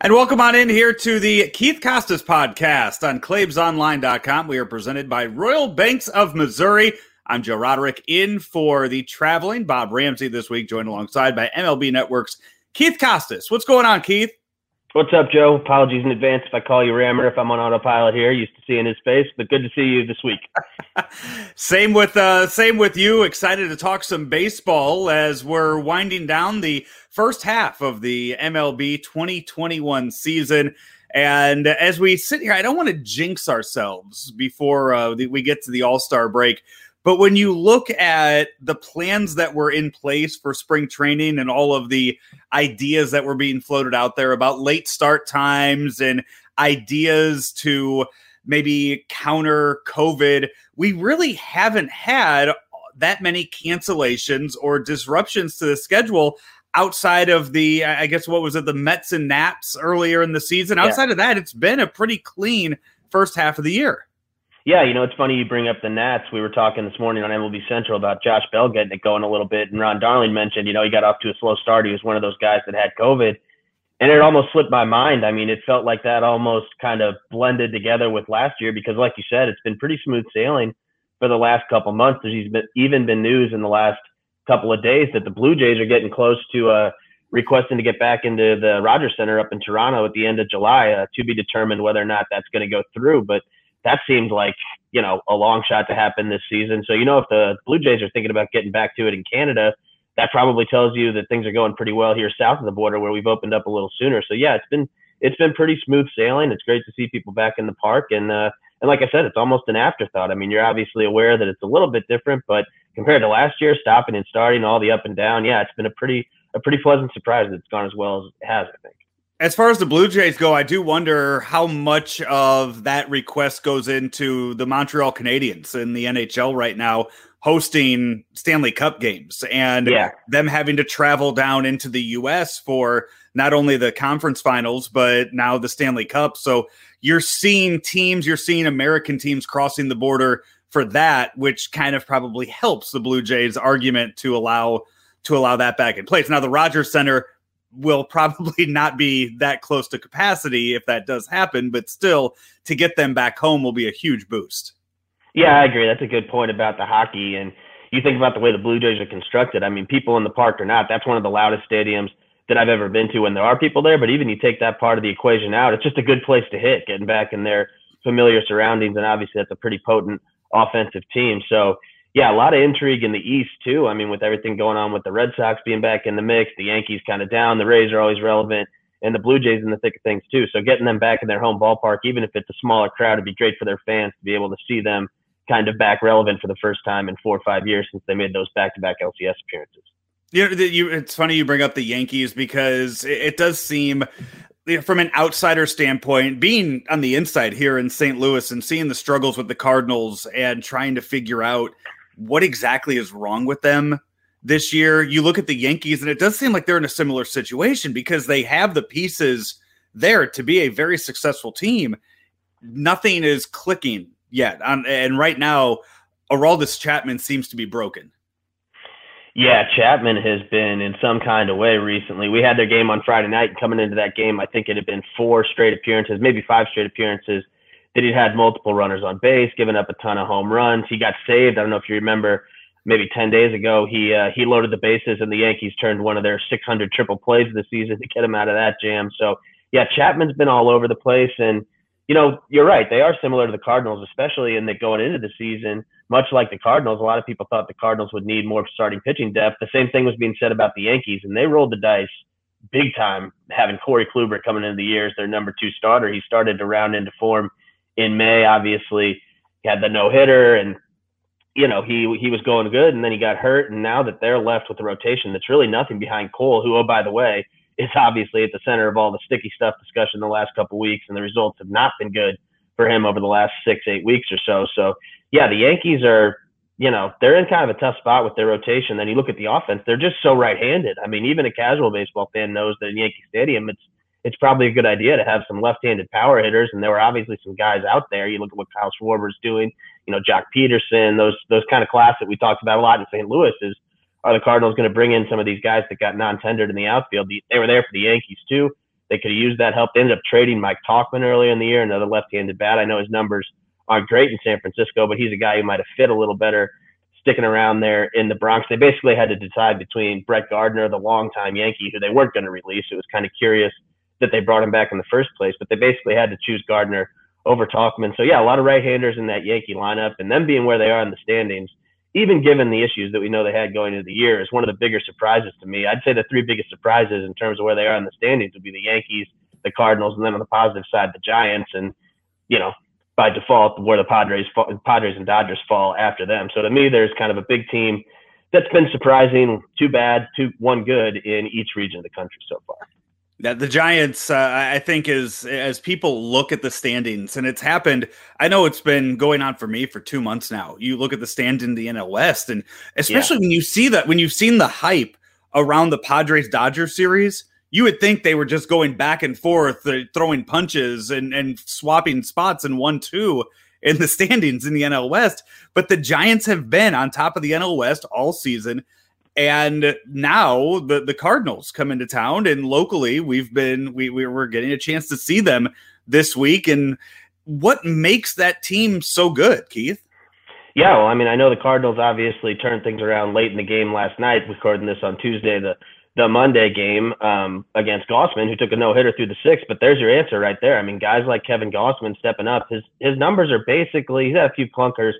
And welcome on in here to the Keith Costas podcast on ClaibsOnline.com. We are presented by Royal Banks of Missouri. I'm Joe Roderick in for the traveling Bob Ramsey this week, joined alongside by MLB Network's Keith Costas. What's going on, Keith? What's up, Joe? Apologies in advance if I call you Rammer if I'm on autopilot here. Used to seeing his face, but good to see you this week. same with uh, same with you. Excited to talk some baseball as we're winding down the first half of the MLB 2021 season. And as we sit here, I don't want to jinx ourselves before uh, we get to the All Star break. But when you look at the plans that were in place for spring training and all of the ideas that were being floated out there about late start times and ideas to maybe counter COVID, we really haven't had that many cancellations or disruptions to the schedule outside of the, I guess, what was it, the Mets and Nats earlier in the season. Outside yeah. of that, it's been a pretty clean first half of the year. Yeah, you know, it's funny you bring up the Nats. We were talking this morning on MLB Central about Josh Bell getting it going a little bit, and Ron Darling mentioned, you know, he got off to a slow start. He was one of those guys that had COVID, and it almost slipped my mind. I mean, it felt like that almost kind of blended together with last year because, like you said, it's been pretty smooth sailing for the last couple months. There's even been news in the last couple of days that the Blue Jays are getting close to uh, requesting to get back into the Rogers Center up in Toronto at the end of July. Uh, to be determined whether or not that's going to go through, but that seemed like you know a long shot to happen this season. So you know if the Blue Jays are thinking about getting back to it in Canada, that probably tells you that things are going pretty well here south of the border where we've opened up a little sooner. So yeah, it's been it's been pretty smooth sailing. It's great to see people back in the park and uh, and like I said, it's almost an afterthought. I mean, you're obviously aware that it's a little bit different, but compared to last year, stopping and starting, all the up and down, yeah, it's been a pretty a pretty pleasant surprise that it's gone as well as it has. I think. As far as the Blue Jays go, I do wonder how much of that request goes into the Montreal Canadiens in the NHL right now hosting Stanley Cup games and yeah. them having to travel down into the US for not only the conference finals, but now the Stanley Cup. So you're seeing teams, you're seeing American teams crossing the border for that, which kind of probably helps the Blue Jays argument to allow to allow that back in place. Now the Rogers Center will probably not be that close to capacity if that does happen, but still to get them back home will be a huge boost. Yeah, I agree. That's a good point about the hockey. And you think about the way the Blue Jays are constructed. I mean, people in the park or not, that's one of the loudest stadiums that I've ever been to when there are people there. But even you take that part of the equation out, it's just a good place to hit, getting back in their familiar surroundings. And obviously, that's a pretty potent offensive team. So yeah, a lot of intrigue in the East too. I mean, with everything going on with the Red Sox being back in the mix, the Yankees kind of down, the Rays are always relevant, and the Blue Jays in the thick of things too. So getting them back in their home ballpark, even if it's a smaller crowd, it'd be great for their fans to be able to see them kind of back relevant for the first time in four or five years since they made those back-to-back LCS appearances. Know, you, it's funny you bring up the Yankees because it, it does seem from an outsider standpoint, being on the inside here in St. Louis and seeing the struggles with the Cardinals and trying to figure out what exactly is wrong with them this year. You look at the Yankees, and it does seem like they're in a similar situation because they have the pieces there to be a very successful team. Nothing is clicking yet. Um, and right now, Aroldis Chapman seems to be broken. Yeah, Chapman has been in some kind of way recently. We had their game on Friday night. Coming into that game, I think it had been four straight appearances, maybe five straight appearances that he had multiple runners on base, given up a ton of home runs. He got saved. I don't know if you remember, maybe 10 days ago, he uh, he loaded the bases and the Yankees turned one of their 600 triple plays of the season to get him out of that jam. So yeah, Chapman's been all over the place, and you know you're right. They are similar to the Cardinals, especially in that going into the season, much like the Cardinals. A lot of people thought the Cardinals would need more starting pitching depth. The same thing was being said about the Yankees, and they rolled the dice big time having Corey Kluber coming into the year as their number two starter. He started to round into form in May, obviously, he had the no hitter and you know he he was going good and then he got hurt and now that they're left with a rotation that's really nothing behind Cole who oh by the way is obviously at the center of all the sticky stuff discussion the last couple weeks and the results have not been good for him over the last six eight weeks or so. So yeah the Yankees are you know they're in kind of a tough spot with their rotation. Then you look at the offense they're just so right-handed. I mean even a casual baseball fan knows that in Yankee Stadium it's it's probably a good idea to have some left-handed power hitters. And there were obviously some guys out there. You look at what Kyle Schwarber's doing. You know, Joc Pederson. Those those kind of class that we talked about a lot in St. Louis is are the Cardinals going to bring in some of these guys that got non-tendered in the outfield? They were there for the Yankees too. They could have used that help. They ended up trading Mike Tauchman earlier in the year, another left-handed bat. I know his numbers aren't great in San Francisco, but he's a guy who might have fit a little better sticking around there in the Bronx. They basically had to decide between Brett Gardner, the longtime Yankee, who they weren't going to release. It was kind of curious that they brought him back in the first place, but they basically had to choose Gardner over Tauchman. So yeah, a lot of right-handers in that Yankee lineup, and them being where they are in the standings, even given the issues that we know they had going into the year, is one of the bigger surprises to me. I'd say the three biggest surprises in terms of where they are in the standings would be the Yankees, the Cardinals, and then on the positive side, the Giants. And you know, by default, where the Padres, Padres and Dodgers fall after them. So to me, there's kind of a big team that's been surprising, two bad, two one good in each region of the country so far. Yeah, the Giants, uh, I think, is as people look at the standings, and it's happened. I know it's been going on for me for two months now. You look at the stand in the NL West, and especially yeah. when you see that, when you've seen the hype around the Padres Dodgers series, you would think they were just going back and forth, uh, throwing punches and, and swapping spots in one two in the standings in the NL West. But the Giants have been on top of the NL West all season. And now the, the Cardinals come into town, and locally we've been we, we're getting a chance to see them this week. And what makes that team so good, Keith? Yeah, well, I mean, I know the Cardinals obviously turned things around late in the game last night. Recording this on Tuesday, the the Monday game um, against Gausman, who took a no hitter through the sixth. But there's your answer right there. I mean, guys like Kevin Gausman stepping up. His his numbers are basically he's had a few clunkers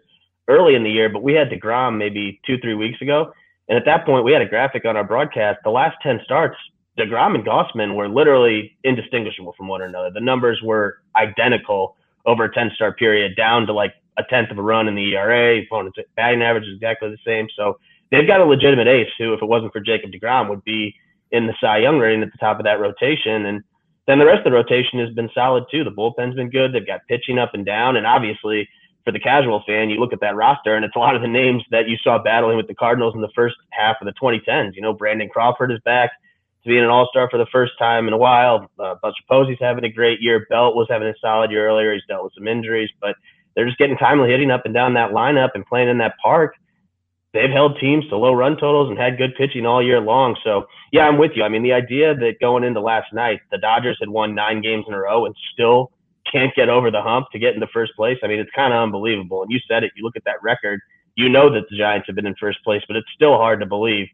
early in the year, but we had Degrom maybe two three weeks ago, and at that point, we had a graphic on our broadcast. The last 10 starts, DeGrom and Gausman were literally indistinguishable from one another. The numbers were identical over a 10 start period, down to like a tenth of a run in the ERA. Opponent's batting average is exactly the same. So they've got a legitimate ace who, if it wasn't for Jacob DeGrom, would be in the Cy Young rating at the top of that rotation. And then the rest of the rotation has been solid too. The bullpen's been good. They've got pitching up and down. And obviously, for the casual fan, you look at that roster and it's a lot of the names that you saw battling with the Cardinals in the first half of the 2010s. You know, Brandon Crawford is back to being an All Star for the first time in a while. Uh, Buster Posey's having a great year. Belt was having a solid year earlier. He's dealt with some injuries, but they're just getting timely hitting up and down that lineup and playing in that park. They've held teams to low run totals and had good pitching all year long. So, yeah, I'm with you. I mean, the idea that going into last night, the Dodgers had won nine games in a row and still can't get over the hump to get in the first place. I mean, it's kind of unbelievable. And you said it. You look at that record. You know that the Giants have been in first place, but it's still hard to believe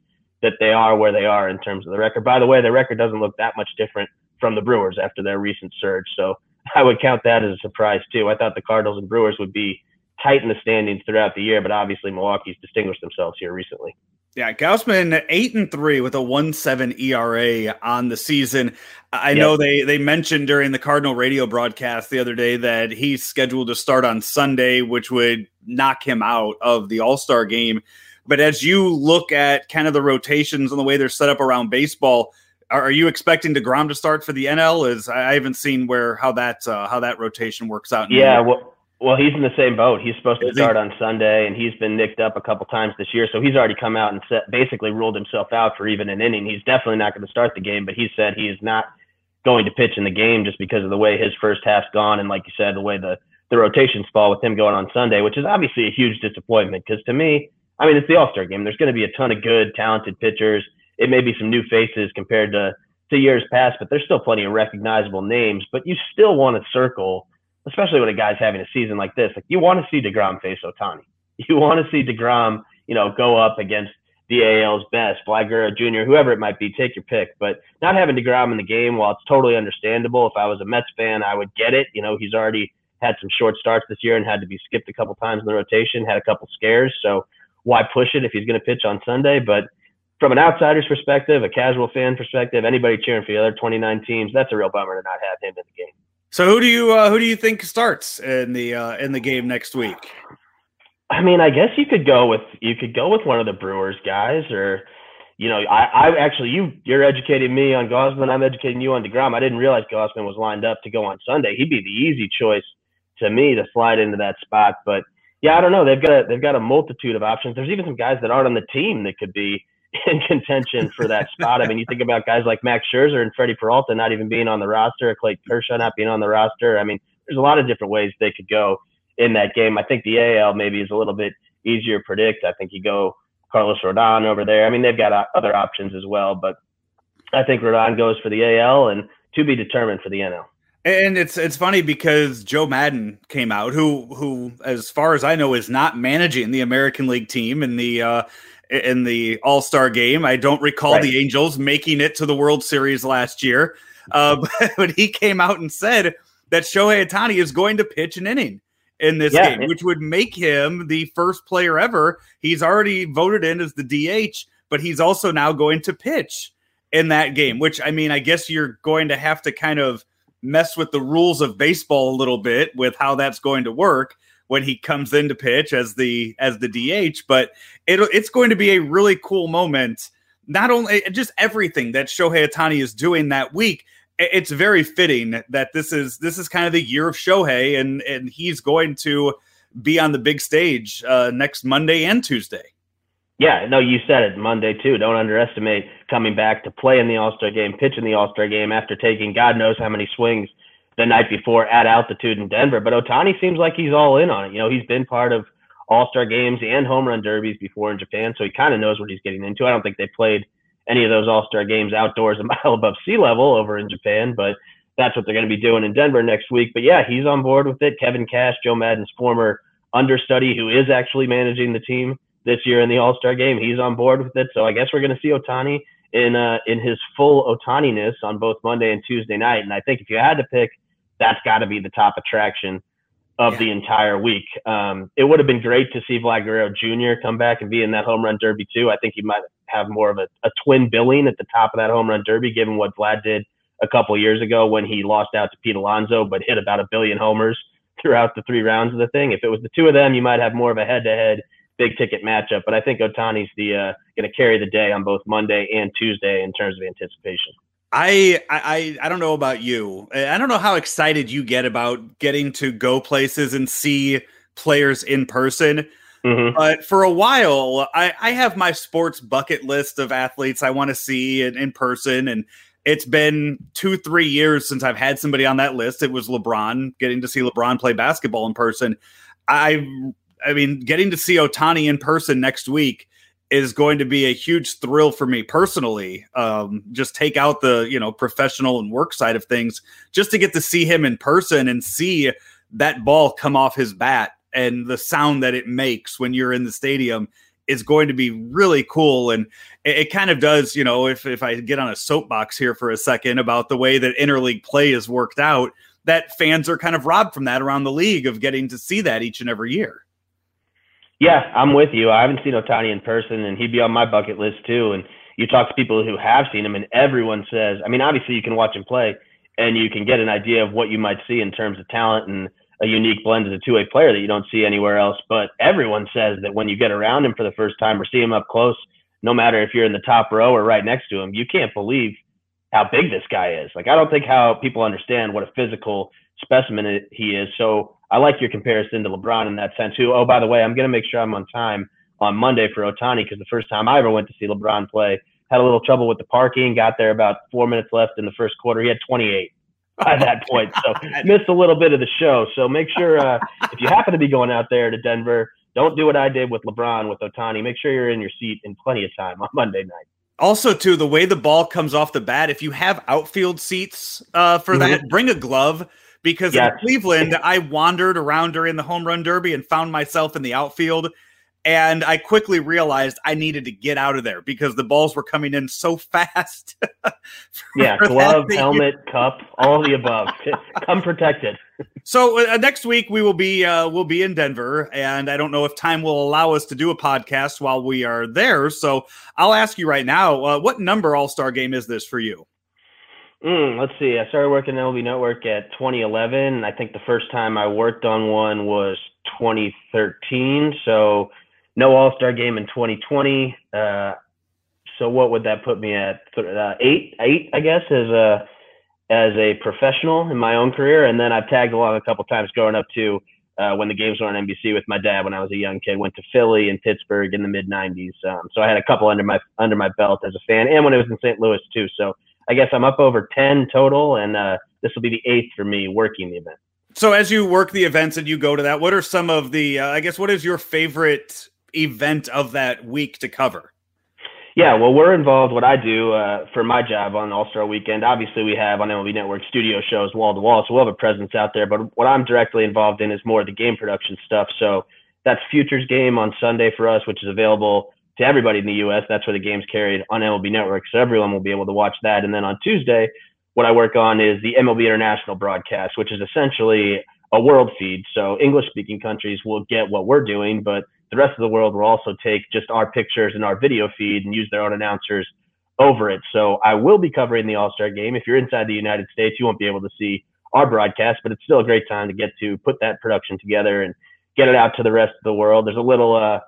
that they are where they are in terms of the record. By the way, the record doesn't look that much different from the Brewers after their recent surge. So I would count that as a surprise too. I thought the Cardinals and Brewers would be tight in the standings throughout the year, but obviously Milwaukee's distinguished themselves here recently. Yeah, Gausman eight and three with a one seven ERA on the season. I yep. know they they mentioned during the Cardinal radio broadcast the other day that he's scheduled to start on Sunday, which would knock him out of the All Star game. But as you look at kind of the rotations and the way they're set up around baseball, are, are you expecting Degrom to start for the NL? Is I haven't seen where how that uh, how that rotation works out. Yeah, well, well, he's in the same boat. He's supposed to Is start he? on Sunday, and he's been nicked up a couple times this year. So he's already come out and set, basically ruled himself out for even an inning. He's definitely not going to start the game, but he said he is not going to pitch in the game just because of the way his first half's gone, and like you said, the way the the rotations fall with him going on Sunday, which is obviously a huge disappointment. Because to me, I mean, it's the All Star game. There's going to be a ton of good, talented pitchers. It may be some new faces compared to to years past, but there's still plenty of recognizable names. But you still want to circle especially when a guy's having a season like this, like you want to see DeGrom face Ohtani. You want to see DeGrom, you know, go up against the AL's best, Guerrero Jr., whoever it might be, take your pick. But not having DeGrom in the game, while it's totally understandable, if I was a Mets fan, I would get it. You know, he's already had some short starts this year and had to be skipped a couple times in the rotation, had a couple scares. So why push it if he's going to pitch on Sunday? But from an outsider's perspective, a casual fan perspective, anybody cheering for the other 29 teams, that's a real bummer to not have him in the game. So who do you uh, who do you think starts in the uh, in the game next week? I mean, I guess you could go with you could go with one of the Brewers guys, or you know, I, I actually you you're educating me on Gausman. I'm educating you on Degrom. I didn't realize Gausman was lined up to go on Sunday. He'd be the easy choice to me to slide into that spot. But yeah, I don't know. They've got a, they've got a multitude of options. There's even some guys that aren't on the team that could be in contention for that spot. I mean, you think about guys like Max Scherzer and Freddie Peralta not even being on the roster, Clay Kershaw not being on the roster. I mean, there's a lot of different ways they could go in that game. I think the AL maybe is a little bit easier to predict. I think you go Carlos Rodon over there. I mean, they've got uh, other options as well, but I think Rodon goes for the AL and to be determined for the NL. And it's it's funny because Joe Maddon came out, who who, as far as I know, is not managing the American League team in the uh, in the All Star game. I don't recall right. the Angels making it to the World Series last year, uh, but he came out and said that Shohei Ohtani is going to pitch an inning in this yeah, game, which would make him the first player ever. He's already voted in as the DH, but he's also now going to pitch in that game. Which I mean, I guess you're going to have to kind of mess with the rules of baseball a little bit with how that's going to work when he comes in to pitch as the as the DH. But it, it's going to be a really cool moment. Not only just everything that Shohei Ohtani is doing that week. It's very fitting that this is this is kind of the year of Shohei, and and he's going to be on the big stage uh, next Monday and Tuesday. Yeah, no, you said it Monday too. Don't underestimate coming back to play in the All Star game, pitch in the All Star game after taking God knows how many swings the night before at altitude in Denver. But Ohtani seems like he's all in on it. You know, he's been part of All Star games and home run derbies before in Japan, so he kind of knows what he's getting into. I don't think they played any of those All Star games outdoors a mile above sea level over in Japan, but that's what they're going to be doing in Denver next week. But yeah, he's on board with it. Kevin Cash, Joe Maddon's former understudy, who is actually managing the team this year in the All Star game. He's on board with it. So I guess we're going to see Ohtani in uh, in his full Ohtani-ness on both Monday and Tuesday night. And I think if you had to pick, that's got to be the top attraction of yeah. the entire week. Um, it would have been great to see Vlad Guerrero Jr. come back and be in that home run derby too. I think he might have more of a, a twin billing at the top of that home run derby, given what Vlad did a couple years ago when he lost out to Pete Alonso, but hit about a billion homers throughout the three rounds of the thing. If it was the two of them, you might have more of a head to head big ticket matchup. But I think Ohtani's the uh, going to carry the day on both Monday and Tuesday in terms of anticipation. I, I I don't know about you. I don't know how excited you get about getting to go places and see players in person. Mm-hmm. But for a while, I, I have my sports bucket list of athletes I want to see in, in person. And it's been two, three years since I've had somebody on that list. It was LeBron, getting to see LeBron play basketball in person. I I mean, getting to see Ohtani in person next week is going to be a huge thrill for me personally. Um, just take out the you know professional and work side of things, just to get to see him in person and see that ball come off his bat and the sound that it makes when you're in the stadium is going to be really cool. And it, it, kind of does, you know, if if I get on a soapbox here for a second about the way that interleague play is worked out, that fans are kind of robbed from that around the league of getting to see that each and every year. Yeah, I'm with you. I haven't seen Ohtani in person, and he'd be on my bucket list too. And you talk to people who have seen him, and everyone says, I mean, obviously you can watch him play, and you can get an idea of what you might see in terms of talent and a unique blend as a two-way player that you don't see anywhere else. But everyone says that when you get around him for the first time or see him up close, no matter if you're in the top row or right next to him, you can't believe how big this guy is. Like I don't think how people understand what a physical specimen he is. So I like your comparison to LeBron in that sense too. Oh, by the way, I'm going to make sure I'm on time on Monday for Ohtani because the first time I ever went to see LeBron play, had a little trouble with the parking. Got there about four minutes left in the first quarter. He had 28 by that point, so missed a little bit of the show. So make sure uh, if you happen to be going out there to Denver, don't do what I did with LeBron with Ohtani. Make sure you're in your seat in plenty of time on Monday night. Also, too, the way the ball comes off the bat, if you have outfield seats uh, for mm-hmm. that, bring a glove because yes. in Cleveland, I wandered around during the home run derby and found myself in the outfield. And I quickly realized I needed to get out of there because the balls were coming in so fast. yeah, glove, helmet, cup, all the above. Come protected. so uh, next week we will be uh, we'll be in Denver, and I don't know if time will allow us to do a podcast while we are there. So I'll ask you right now, uh, what number All Star game is this for you? Mm, let's see. I started working MLB Network at 2011. I think the first time I worked on one was 2013. So no All Star game in 2020. Uh, so what would that put me at? Uh, eight, eight, I guess, as a as a professional in my own career. And then I've tagged along a couple times growing up too. Uh, when the games were on NBC with my dad when I was a young kid, went to Philly and Pittsburgh in the mid '90s. Um, so I had a couple under my under my belt as a fan, and when I was in St. Louis too. So I guess I'm up over 10 total, and uh, this will be the eighth for me working the event. So, as you work the events and you go to that, what are some of the, uh, I guess, what is your favorite event of that week to cover? Yeah, well, we're involved. What I do uh, for my job on All Star Weekend, obviously, we have on MLB Network studio shows wall to wall, so we'll have a presence out there. But what I'm directly involved in is more the game production stuff. So that's Futures Game on Sunday for us, which is available to everybody in the U.S. That's where the game's carried on MLB Network, so everyone will be able to watch that. And then on Tuesday, what I work on is the MLB International broadcast, which is essentially a world feed. So English speaking countries will get what we're doing, but the rest of the world will also take just our pictures and our video feed and use their own announcers over it. So I will be covering the All Star game. If you're inside the United States, you won't be able to see our broadcast, but it's still a great time to get to put that production together and get it out to the rest of the world. There's a little, uh,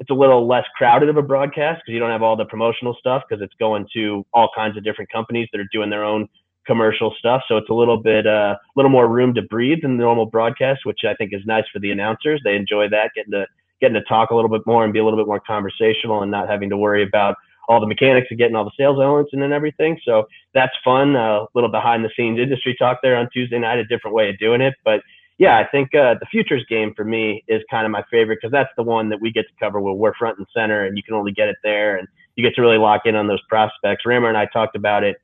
it's a little less crowded of a broadcast because you don't have all the promotional stuff because it's going to all kinds of different companies that are doing their own commercial stuff. So it's a little bit, a uh, little more room to breathe than the normal broadcast, which I think is nice for the announcers. They enjoy that, getting to getting to talk a little bit more and be a little bit more conversational and not having to worry about all the mechanics of getting all the sales elements and then everything. So that's fun. A uh, little behind the scenes industry talk there on Tuesday night, a different way of doing it. But yeah, I think uh, the futures game for me is kind of my favorite because that's the one that we get to cover where we're front and center and you can only get it there and you get to really lock in on those prospects. Rammer and I talked about it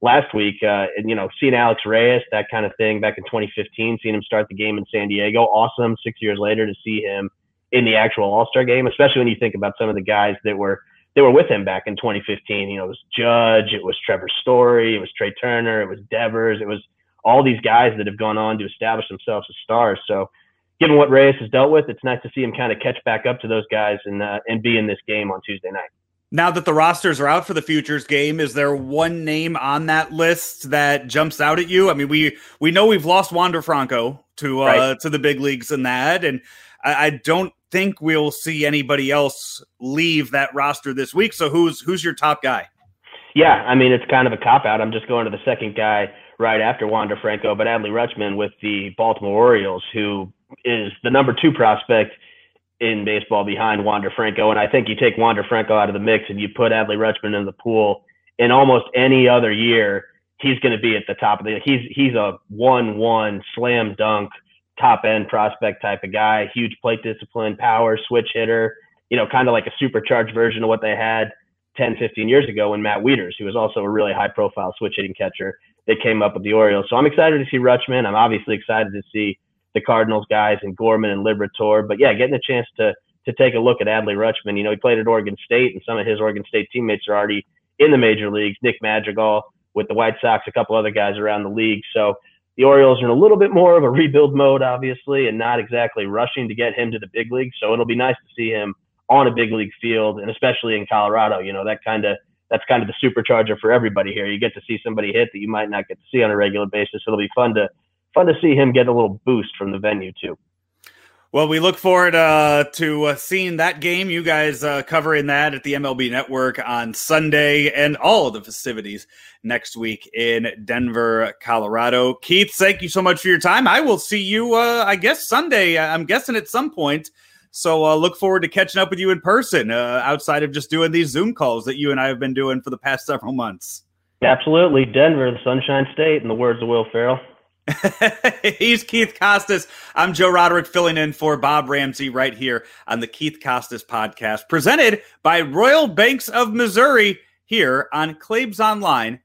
last week, uh, and you know, seeing Alex Reyes, that kind of thing, back in 2015, seeing him start the game in San Diego, awesome. Six years later, to see him in the actual All Star game, especially when you think about some of the guys that were they were with him back in 2015. You know, it was Judge, it was Trevor Story, it was Trea Turner, it was Devers, it was all these guys that have gone on to establish themselves as stars. So, given what Reyes has dealt with, it's nice to see him kind of catch back up to those guys and uh, and be in this game on Tuesday night. Now that the rosters are out for the futures game, is there one name on that list that jumps out at you? I mean, we we know we've lost Wander Franco to uh, right. to the big leagues in that, and I, I don't think we'll see anybody else leave that roster this week. So who's who's your top guy? Yeah, I mean it's kind of a cop out. I'm just going to the second guy right after Wander Franco, but Adley Rutschman with the Baltimore Orioles, who is the number two prospect in baseball behind Wander Franco. And I think you take Wander Franco out of the mix and you put Adley Rutschman in the pool in almost any other year, he's going to be at the top of the. He's he's a one-one slam dunk top end prospect type of guy. Huge plate discipline, power, switch hitter. You know, kind of like a supercharged version of what they had 10, 15 years ago when Matt Wieters, who was also a really high profile switch hitting catcher, they came up with the Orioles. So I'm excited to see Rutschman. I'm obviously excited to see the Cardinals guys and Gorman and Liberatore. But yeah, getting a chance to to take a look at Adley Rutschman. You know, he played at Oregon State, and some of his Oregon State teammates are already in the major leagues. Nick Madrigal with the White Sox, a couple other guys around the league. So the Orioles are in a little bit more of a rebuild mode, obviously, and not exactly rushing to get him to the big league. So it'll be nice to see him on a big league field, and especially in Colorado. You know, that kind of that's kind of the supercharger for everybody here. You get to see somebody hit that you might not get to see on a regular basis. It'll be fun to fun to see him get a little boost from the venue too. Well, we look forward uh, to uh, seeing that game. You guys uh, covering that at the MLB Network on Sunday and all of the festivities next week in Denver, Colorado. Keith, thank you so much for your time. I will see you, uh, I guess, Sunday. I'm guessing at some point. So uh, look forward to catching up with you in person uh, outside of just doing these Zoom calls that you and I have been doing for the past several months. Absolutely. Denver, the Sunshine State, in the words of Will Ferrell. He's Keith Costas. I'm Joe Roderick filling in for Bob Ramsey right here on the Keith Costas podcast, presented by Royal Banks of Missouri here on ClaibsOnline.com.